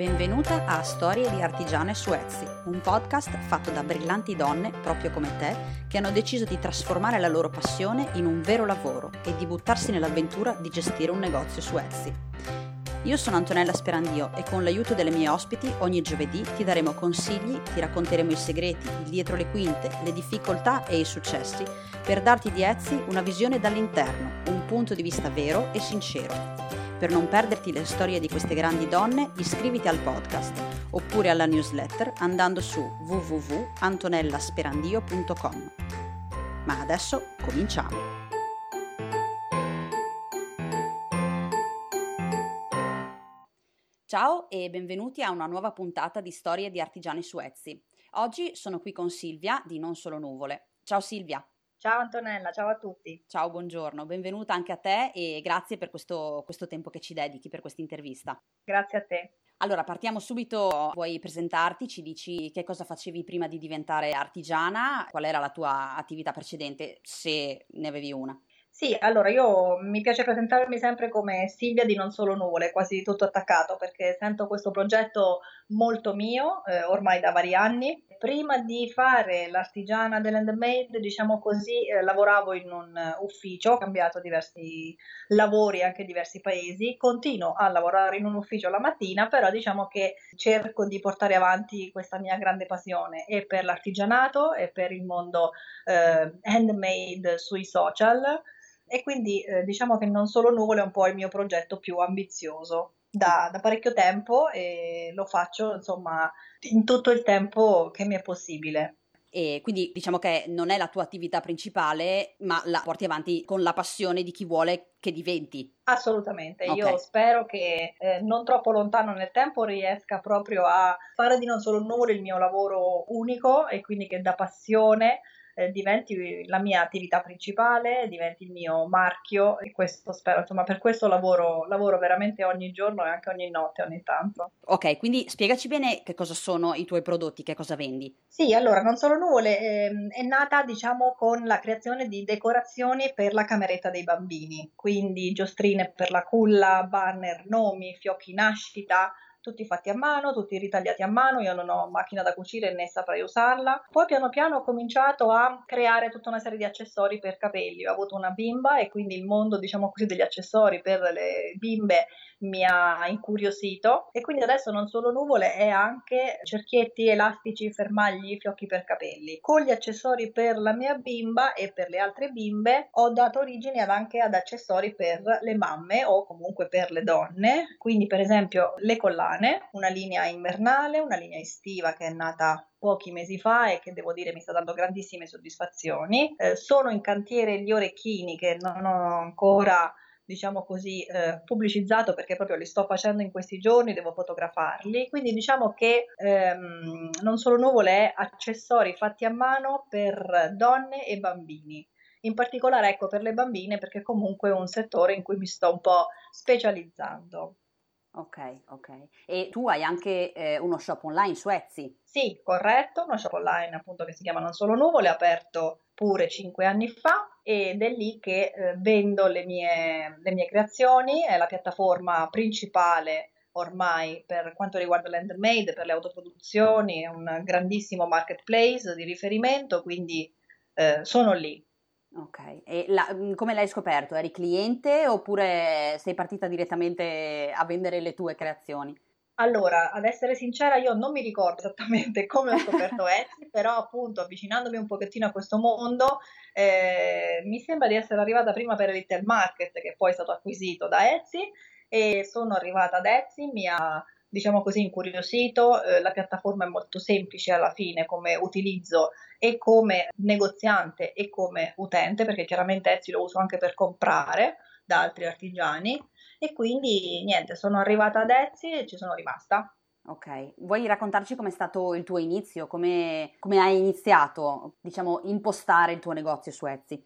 Benvenuta a Storie di Artigiane su Etsy, un podcast fatto da brillanti donne, proprio come te, che hanno deciso di trasformare la loro passione in un vero lavoro e di buttarsi nell'avventura di gestire un negozio su Etsy. Io sono Antonella Sperandio e con l'aiuto delle mie ospiti ogni giovedì ti daremo consigli, ti racconteremo i segreti, il dietro le quinte, le difficoltà e i successi per darti di Etsy una visione dall'interno, un punto di vista vero e sincero. Per non perderti le storie di queste grandi donne, iscriviti al podcast oppure alla newsletter andando su www.antonellasperandio.com. Ma adesso cominciamo! Ciao e benvenuti a una nuova puntata di Storie di Artigiani su Etsy. Oggi sono qui con Silvia di Non Solo Nuvole. Ciao Silvia! Ciao Antonella, ciao a tutti. Ciao, buongiorno, benvenuta anche a te e grazie per questo, questo tempo che ci dedichi per questa intervista. Grazie a te. Allora, partiamo subito, vuoi presentarti, ci dici che cosa facevi prima di diventare artigiana, qual era la tua attività precedente, se ne avevi una? Sì, allora io mi piace presentarmi sempre come Silvia di Non Solo Nuvole, quasi tutto attaccato, perché sento questo progetto molto mio, eh, ormai da vari anni. Prima di fare l'artigiana dell'handmade, diciamo così, eh, lavoravo in un ufficio, ho cambiato diversi lavori anche in diversi paesi, continuo a lavorare in un ufficio la mattina, però diciamo che cerco di portare avanti questa mia grande passione e per l'artigianato e per il mondo eh, handmade sui social. E quindi eh, diciamo che non solo nuvole è un po' il mio progetto più ambizioso da, da, parecchio tempo e lo faccio insomma in tutto il tempo che mi è possibile. E quindi diciamo che non è la tua attività principale, ma la porti avanti con la passione di chi vuole che diventi. Assolutamente, okay. io spero che eh, non troppo lontano nel tempo riesca proprio a fare di non solo nuvole il mio lavoro unico e quindi che da passione eh, diventi la mia attività principale, diventi il mio marchio e questo spero, insomma, per questo lavoro, lavoro veramente ogni giorno e anche ogni notte ogni tanto. Ok, quindi spiegaci bene che cosa sono i tuoi prodotti, che cosa vendi. Sì, allora, Non Solo Nuvole eh, è nata, diciamo, con la creazione di decorazioni per la cameretta dei bambini, quindi giostrine per la culla, banner, nomi, fiocchi nascita, tutti fatti a mano, tutti ritagliati a mano, io non ho macchina da cucire né saprei usarla. Poi piano piano ho cominciato a creare tutta una serie di accessori per capelli, ho avuto una bimba e quindi il mondo, diciamo così, degli accessori per le bimbe mi ha incuriosito e quindi adesso non solo nuvole è anche cerchietti, elastici, fermagli, fiocchi per capelli. Con gli accessori per la mia bimba e per le altre bimbe ho dato origine anche ad accessori per le mamme o comunque per le donne, quindi per esempio le collane, una linea invernale, una linea estiva che è nata pochi mesi fa e che devo dire mi sta dando grandissime soddisfazioni. Eh, sono in cantiere gli orecchini che non ho ancora diciamo così, eh, pubblicizzato perché proprio li sto facendo in questi giorni, devo fotografarli. Quindi diciamo che ehm, non solo nuvole è accessori fatti a mano per donne e bambini. In particolare ecco per le bambine perché comunque è un settore in cui mi sto un po' specializzando. Ok, ok. E tu hai anche eh, uno shop online su Etsy? Sì, corretto, uno shop online appunto che si chiama Non Solo Nuvole, aperto pure cinque anni fa ed è lì che eh, vendo le mie, le mie creazioni, è la piattaforma principale ormai per quanto riguarda l'handmade, per le autoproduzioni, è un grandissimo marketplace di riferimento, quindi eh, sono lì. Ok, e la, mm, come l'hai scoperto? Eri cliente oppure sei partita direttamente a vendere le tue creazioni? Allora, ad essere sincera, io non mi ricordo esattamente come ho scoperto Etsy, però appunto avvicinandomi un pochettino a questo mondo, eh, mi sembra di essere arrivata prima per Little Market, che poi è stato acquisito da Etsy, e sono arrivata ad Etsy, mi ha diciamo così incuriosito, eh, la piattaforma è molto semplice alla fine come utilizzo e come negoziante e come utente, perché chiaramente Etsy lo uso anche per comprare da altri artigiani e quindi niente, sono arrivata ad Etsy e ci sono rimasta. Ok, vuoi raccontarci com'è stato il tuo inizio, come, come hai iniziato, diciamo, impostare il tuo negozio su Etsy?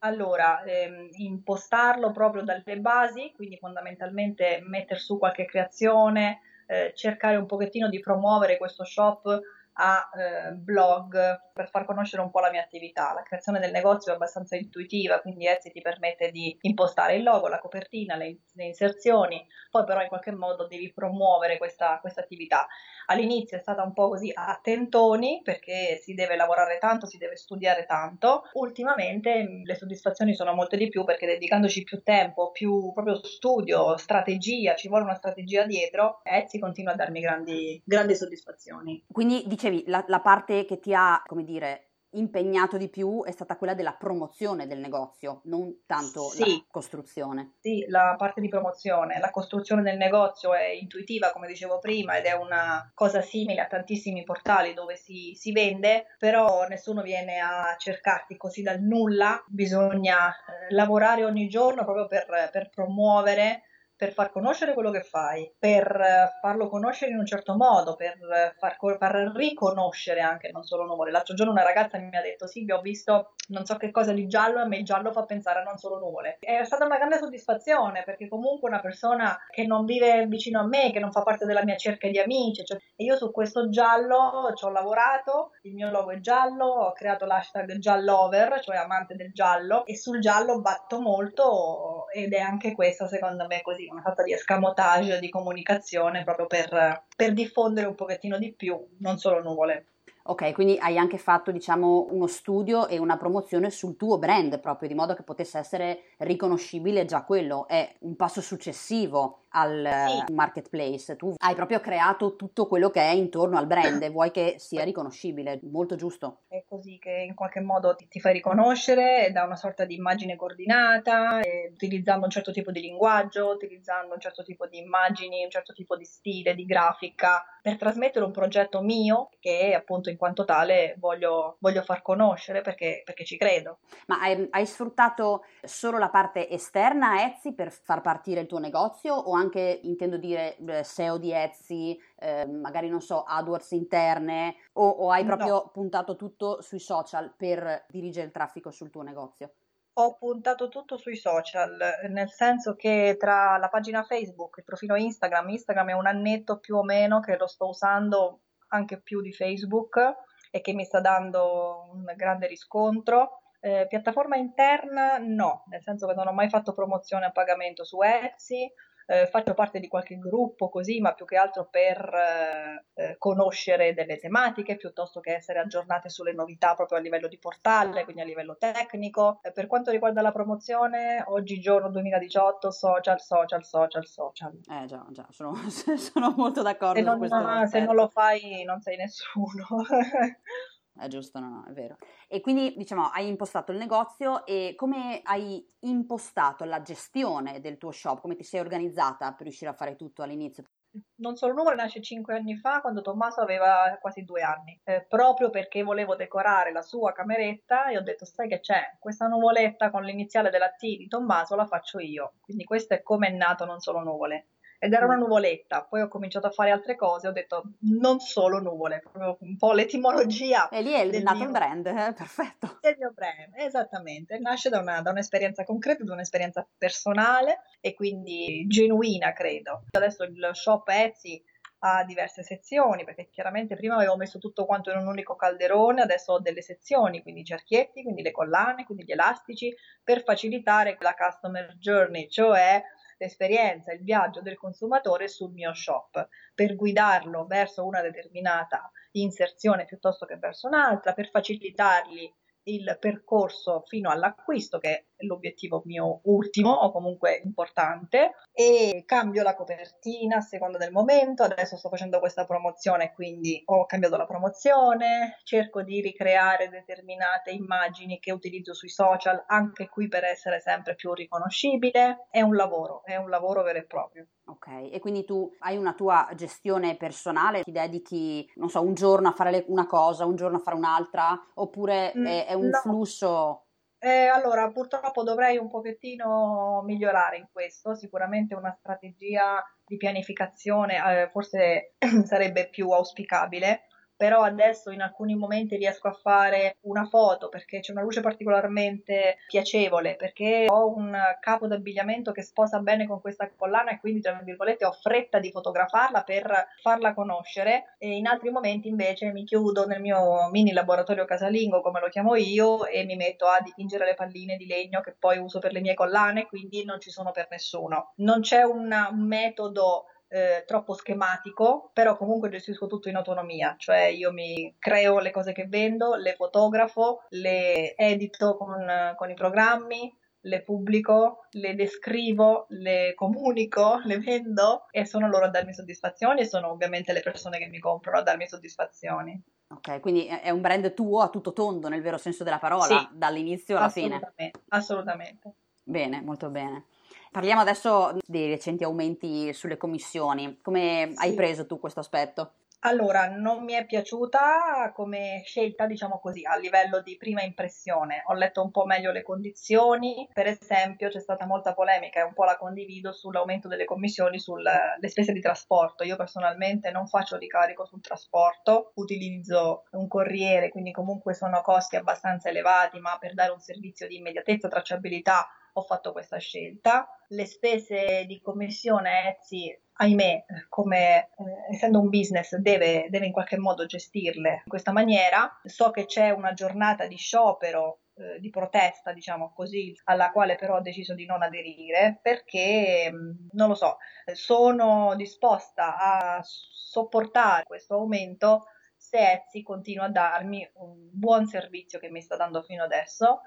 Allora, ehm, impostarlo proprio dalle basi, quindi fondamentalmente mettere su qualche creazione, eh, cercare un pochettino di promuovere questo shop a eh, blog per far conoscere un po' la mia attività. La creazione del negozio è abbastanza intuitiva, quindi Etsy ti permette di impostare il logo, la copertina, le, le inserzioni, poi però in qualche modo devi promuovere questa, questa attività. All'inizio è stata un po' così a tentoni perché si deve lavorare tanto, si deve studiare tanto. Ultimamente mm, le soddisfazioni sono molte di più perché dedicandoci più tempo, più proprio studio, strategia, ci vuole una strategia dietro, Etsy continua a darmi grandi, grandi soddisfazioni. Quindi dicevi la, la parte che ti ha, come dire, impegnato di più è stata quella della promozione del negozio, non tanto sì. la costruzione. Sì, la parte di promozione. La costruzione del negozio è intuitiva, come dicevo prima, ed è una cosa simile a tantissimi portali dove si, si vende, però nessuno viene a cercarti così dal nulla. Bisogna eh, lavorare ogni giorno proprio per, per promuovere per far conoscere quello che fai, per eh, farlo conoscere in un certo modo, per eh, far, far, riconoscere anche non solo nuvole. L'altro giorno una ragazza mi ha detto: Sì, ho visto non so che cosa di giallo, a me il giallo fa pensare a non solo nuvole. È stata una grande soddisfazione perché comunque una persona che non vive vicino a me, che non fa parte della mia cerchia di amici, cioè, e io su questo giallo ci ho lavorato, il mio logo è giallo, ho creato l'hashtag giallover, cioè amante del giallo, e sul giallo batto molto ed è anche questo secondo me così una sorta di escamotage di comunicazione proprio per, per diffondere un pochettino di più, non solo nuvole. Ok, quindi hai anche fatto, diciamo, uno studio e una promozione sul tuo brand proprio, di modo che potesse essere riconoscibile già quello. È un passo successivo al sì. marketplace. Tu hai proprio creato tutto quello che è intorno al brand e vuoi che sia riconoscibile, molto giusto. È così che in qualche modo ti, ti fai riconoscere da una sorta di immagine coordinata, utilizzando un certo tipo di linguaggio, utilizzando un certo tipo di immagini, un certo tipo di stile, di grafica, per trasmettere un progetto mio che appunto in quanto tale voglio, voglio far conoscere perché, perché, ci credo. Ma hai, hai sfruttato solo la parte esterna Etsy per far partire il tuo negozio o anche anche, intendo dire, eh, SEO di Etsy, eh, magari non so, AdWords interne, o, o hai proprio no. puntato tutto sui social per dirigere il traffico sul tuo negozio? Ho puntato tutto sui social, nel senso che tra la pagina Facebook, il profilo Instagram, Instagram è un annetto più o meno che lo sto usando anche più di Facebook e che mi sta dando un grande riscontro. Eh, piattaforma interna no, nel senso che non ho mai fatto promozione a pagamento su Etsy, eh, faccio parte di qualche gruppo così, ma più che altro per eh, eh, conoscere delle tematiche piuttosto che essere aggiornate sulle novità proprio a livello di portale, quindi a livello tecnico. Eh, per quanto riguarda la promozione, oggigiorno 2018, social, social, social, social. Eh già, già, sono, sono molto d'accordo. Se non, se non lo fai non sei nessuno. È giusto, no, no, è vero. E quindi, diciamo, hai impostato il negozio e come hai impostato la gestione del tuo shop? Come ti sei organizzata per riuscire a fare tutto all'inizio? Non solo numero nasce cinque anni fa, quando Tommaso aveva quasi due anni, eh, proprio perché volevo decorare la sua cameretta e ho detto, sai che c'è, questa nuvoletta con l'iniziale della T di Tommaso la faccio io. Quindi questo è come è nato Non Solo Nuvole ed era una mm. nuvoletta. Poi ho cominciato a fare altre cose, ho detto non solo nuvole, proprio un po' l'etimologia. E lì è nato mio, il brand, eh? perfetto. Del mio brand, esattamente. Nasce da, una, da un'esperienza concreta, da un'esperienza personale e quindi genuina, credo. Adesso il shop Etsy ha diverse sezioni, perché chiaramente prima avevo messo tutto quanto in un unico calderone, adesso ho delle sezioni, quindi i cerchietti, quindi le collane, quindi gli elastici, per facilitare la customer journey, cioè l'esperienza, il viaggio del consumatore sul mio shop, per guidarlo verso una determinata inserzione piuttosto che verso un'altra, per facilitargli il percorso fino all'acquisto, che l'obiettivo mio ultimo o comunque importante, e cambio la copertina a seconda del momento. Adesso sto facendo questa promozione, quindi ho cambiato la promozione, cerco di ricreare determinate immagini che utilizzo sui social, anche qui per essere sempre più riconoscibile. È un lavoro, è un lavoro vero e proprio. Ok, e quindi tu hai una tua gestione personale, ti dedichi, non so, un giorno a fare una cosa, un giorno a fare un'altra, oppure mm, è, è un no. flusso? Eh, allora, purtroppo dovrei un pochettino migliorare in questo, sicuramente una strategia di pianificazione eh, forse sarebbe più auspicabile, però adesso in alcuni momenti riesco a fare una foto perché c'è una luce particolarmente piacevole, perché ho un capo d'abbigliamento che sposa bene con questa collana e quindi tra virgolette ho fretta di fotografarla per farla conoscere e in altri momenti invece mi chiudo nel mio mini laboratorio casalingo come lo chiamo io e mi metto a dipingere le palline di legno che poi uso per le mie collane, quindi non ci sono per nessuno. Non c'è una, un metodo eh, troppo schematico, però comunque gestisco tutto in autonomia, cioè io mi creo le cose che vendo, le fotografo, le edito con, con i programmi, le pubblico, le descrivo, le comunico, le vendo e sono loro a darmi soddisfazioni e sono ovviamente le persone che mi comprano a darmi soddisfazioni. Ok, quindi è un brand tuo a tutto tondo nel vero senso della parola, sì, dall'inizio alla assolutamente, fine. Assolutamente. Bene, molto bene. Parliamo adesso dei recenti aumenti sulle commissioni. Come sì. hai preso tu questo aspetto? Allora, non mi è piaciuta come scelta, diciamo così, a livello di prima impressione. Ho letto un po' meglio le condizioni, per esempio c'è stata molta polemica e un po' la condivido sull'aumento delle commissioni sulle spese di trasporto. Io personalmente non faccio ricarico sul trasporto, utilizzo un corriere, quindi comunque sono costi abbastanza elevati, ma per dare un servizio di immediatezza, tracciabilità ho fatto questa scelta. Le spese di commissione Etsy, ahimè, come eh, essendo un business, deve, deve in qualche modo gestirle in questa maniera. So che c'è una giornata di sciopero eh, di protesta, diciamo così, alla quale però ho deciso di non aderire perché, mm, non lo so, sono disposta a sopportare questo aumento se Etsy continua a darmi un buon servizio che mi sta dando fino adesso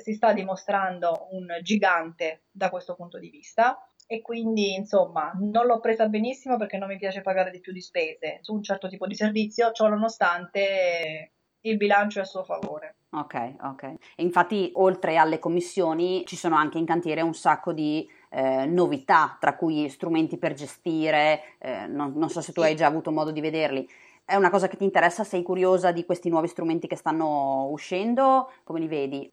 si sta dimostrando un gigante da questo punto di vista e quindi insomma non l'ho presa benissimo perché non mi piace pagare di più di spese su un certo tipo di servizio, ciò nonostante il bilancio è a suo favore. Ok, ok. E infatti oltre alle commissioni ci sono anche in cantiere un sacco di eh, novità, tra cui strumenti per gestire, eh, non, non, so se tu hai già avuto modo di vederli. È una cosa che ti interessa? Sei curiosa di questi nuovi strumenti che stanno uscendo? Come li vedi?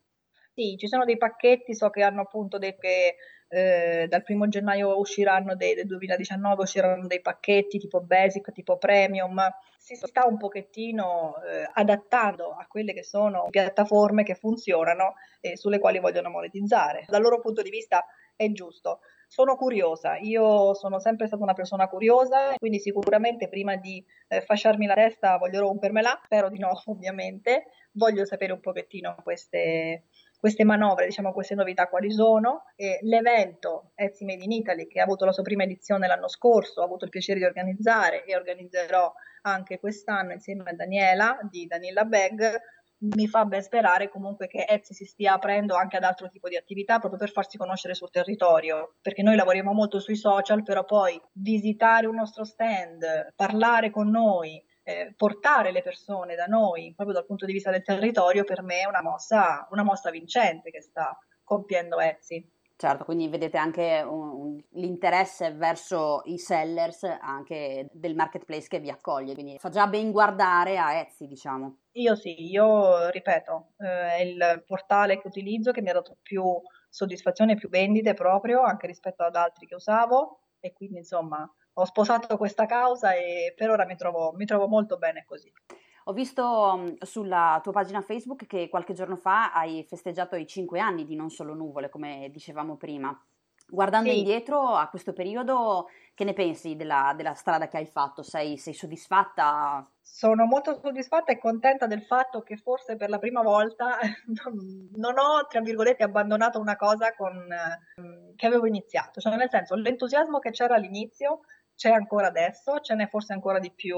Sì, ci sono dei pacchetti, so che hanno appunto detto che eh, dal primo gennaio usciranno dei, del 2019 usciranno dei pacchetti tipo basic, tipo premium. Si sta un pochettino eh, adattando a quelle che sono piattaforme che funzionano e sulle quali vogliono monetizzare. Dal loro punto di vista è giusto. Sono curiosa, io sono sempre stata una persona curiosa, quindi sicuramente prima di eh, fasciarmi la testa voglio rompermela, spero di no ovviamente, voglio sapere un pochettino queste, queste manovre, diciamo queste novità quali sono. E l'evento Etsy Made in Italy, che ha avuto la sua prima edizione l'anno scorso, ho avuto il piacere di organizzare e organizzerò anche quest'anno insieme a Daniela di Daniela Bag, mi fa ben sperare comunque che Etsy si stia aprendo anche ad altro tipo di attività proprio per farsi conoscere sul territorio, perché noi lavoriamo molto sui social, però poi visitare un nostro stand, parlare con noi, eh, portare le persone da noi, proprio dal punto di vista del territorio, per me è una mossa, una mossa vincente che sta compiendo Etsy. Certo, quindi vedete anche un, un, l'interesse verso i sellers anche del marketplace che vi accoglie, quindi fa già ben guardare a Etsy, diciamo. Io sì, io ripeto, eh, è il portale che utilizzo che mi ha dato più soddisfazione, più vendite proprio, anche rispetto ad altri che usavo e quindi insomma ho sposato questa causa e per ora mi trovo, mi trovo molto bene così. Ho visto mm, sulla tua pagina Facebook che qualche giorno fa hai festeggiato i cinque anni di Non Solo Nuvole, come dicevamo prima. Guardando sì. indietro a questo periodo, che ne pensi della, della strada che hai fatto? Sei, sei, soddisfatta? Sono molto soddisfatta e contenta del fatto che forse per la prima volta non, ho, tra virgolette, abbandonato una cosa con, eh, che avevo iniziato. Cioè, nel senso, l'entusiasmo che c'era all'inizio c'è ancora adesso, ce n'è forse ancora di più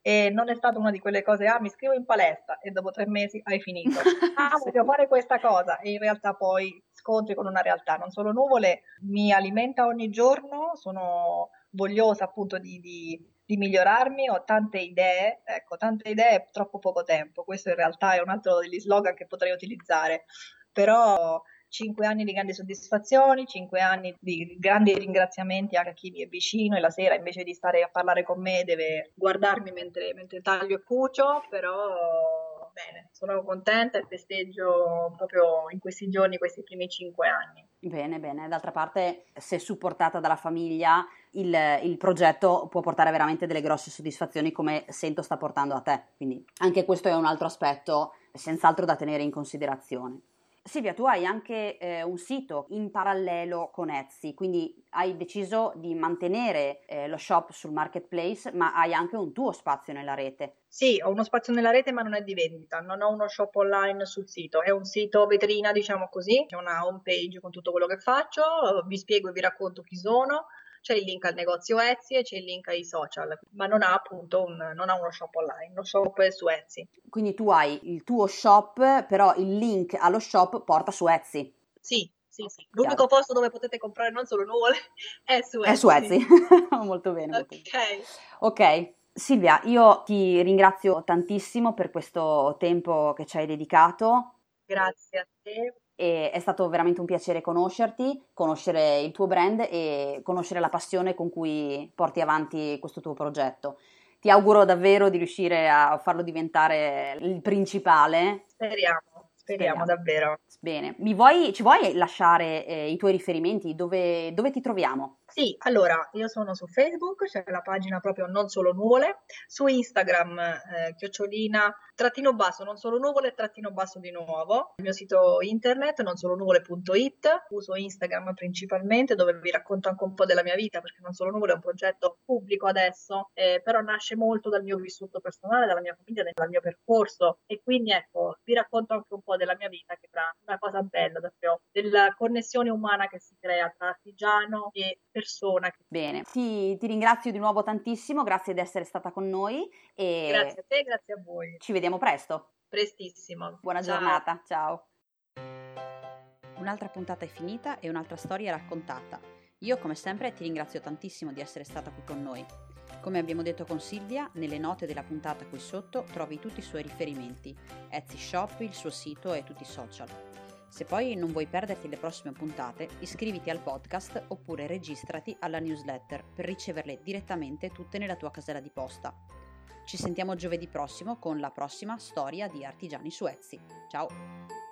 e non è stata una di quelle cose, ah mi iscrivo in palestra e dopo tre mesi hai finito, ah voglio fare questa cosa e in realtà poi scontri con una realtà, non solo nuvole, mi alimenta ogni giorno, sono vogliosa appunto di, di, di migliorarmi, ho tante idee, ecco, tante idee, troppo poco tempo, questo in realtà è un altro degli slogan che potrei utilizzare, però cinque anni di grandi soddisfazioni, cinque anni di grandi ringraziamenti anche a chi mi è vicino e la sera invece di stare a parlare con me deve guardarmi mentre, mentre taglio e cucio, però bene, sono contenta e festeggio proprio in questi giorni questi primi cinque anni. Bene, bene. D'altra parte, se supportata dalla famiglia, il, il, progetto può portare veramente delle grosse soddisfazioni come sento sta portando a te. Quindi anche questo è un altro aspetto senz'altro da tenere in considerazione. Silvia, tu hai anche eh, un sito in parallelo con Etsy, quindi hai deciso di mantenere eh, lo shop sul marketplace, ma hai anche un tuo spazio nella rete. Sì, ho uno spazio nella rete, ma non è di vendita, non ho uno shop online sul sito, è un sito vetrina, diciamo così, c'è una home page con tutto quello che faccio, vi spiego e vi racconto chi sono, c'è il link al negozio Etsy e c'è il link ai social, ma non ha appunto un, non ha uno shop online, lo shop è su Etsy. Quindi tu hai il tuo shop, però il link allo shop porta su Etsy. Sì, sì, sì. L'unico Chiaro. posto dove potete comprare non solo nuvole è su Etsy. È su Etsy. molto bene. Ok. Bene. Ok. Silvia, io ti ringrazio tantissimo per questo tempo che ci hai dedicato. Grazie a te e è stato veramente un piacere conoscerti, conoscere il tuo brand e conoscere la passione con cui porti avanti questo tuo progetto. Ti auguro davvero di riuscire a farlo diventare il principale. Speriamo, speriamo, speriamo. davvero. Bene, vuoi, ci vuoi lasciare eh, i tuoi riferimenti? Dove, dove ti troviamo? Sì, allora io sono su Facebook, c'è la pagina proprio Non Solo Nuvole, su Instagram eh, chiocciolina trattino basso non solo nuvole trattino basso di nuovo, il mio sito internet non solo nuvole.it, uso Instagram principalmente dove vi racconto anche un po' della mia vita perché non solo nuvole è un progetto pubblico adesso, eh, però nasce molto dal mio vissuto personale, dalla mia famiglia, dal mio percorso e quindi ecco vi racconto anche un po' della mia vita che è una cosa bella davvero, della connessione umana che si crea tra artigiano e persona. Bene, ti, ti, ringrazio di nuovo tantissimo, grazie di essere stata con noi. E grazie a te, grazie a voi. Ci vediamo presto. Prestissimo. Buona ciao. giornata, ciao. Un'altra puntata è finita e un'altra storia è raccontata. Io come sempre ti ringrazio tantissimo di essere stata qui con noi. Come abbiamo detto con Silvia, nelle note della puntata qui sotto trovi tutti i suoi riferimenti, Etsy Shop, il suo sito e tutti i social. Se poi non vuoi perderti le prossime puntate, iscriviti al podcast oppure registrati alla newsletter per riceverle direttamente tutte nella tua casella di posta. Ci sentiamo giovedì prossimo con la prossima storia di Artigiani su Etsy. Ciao!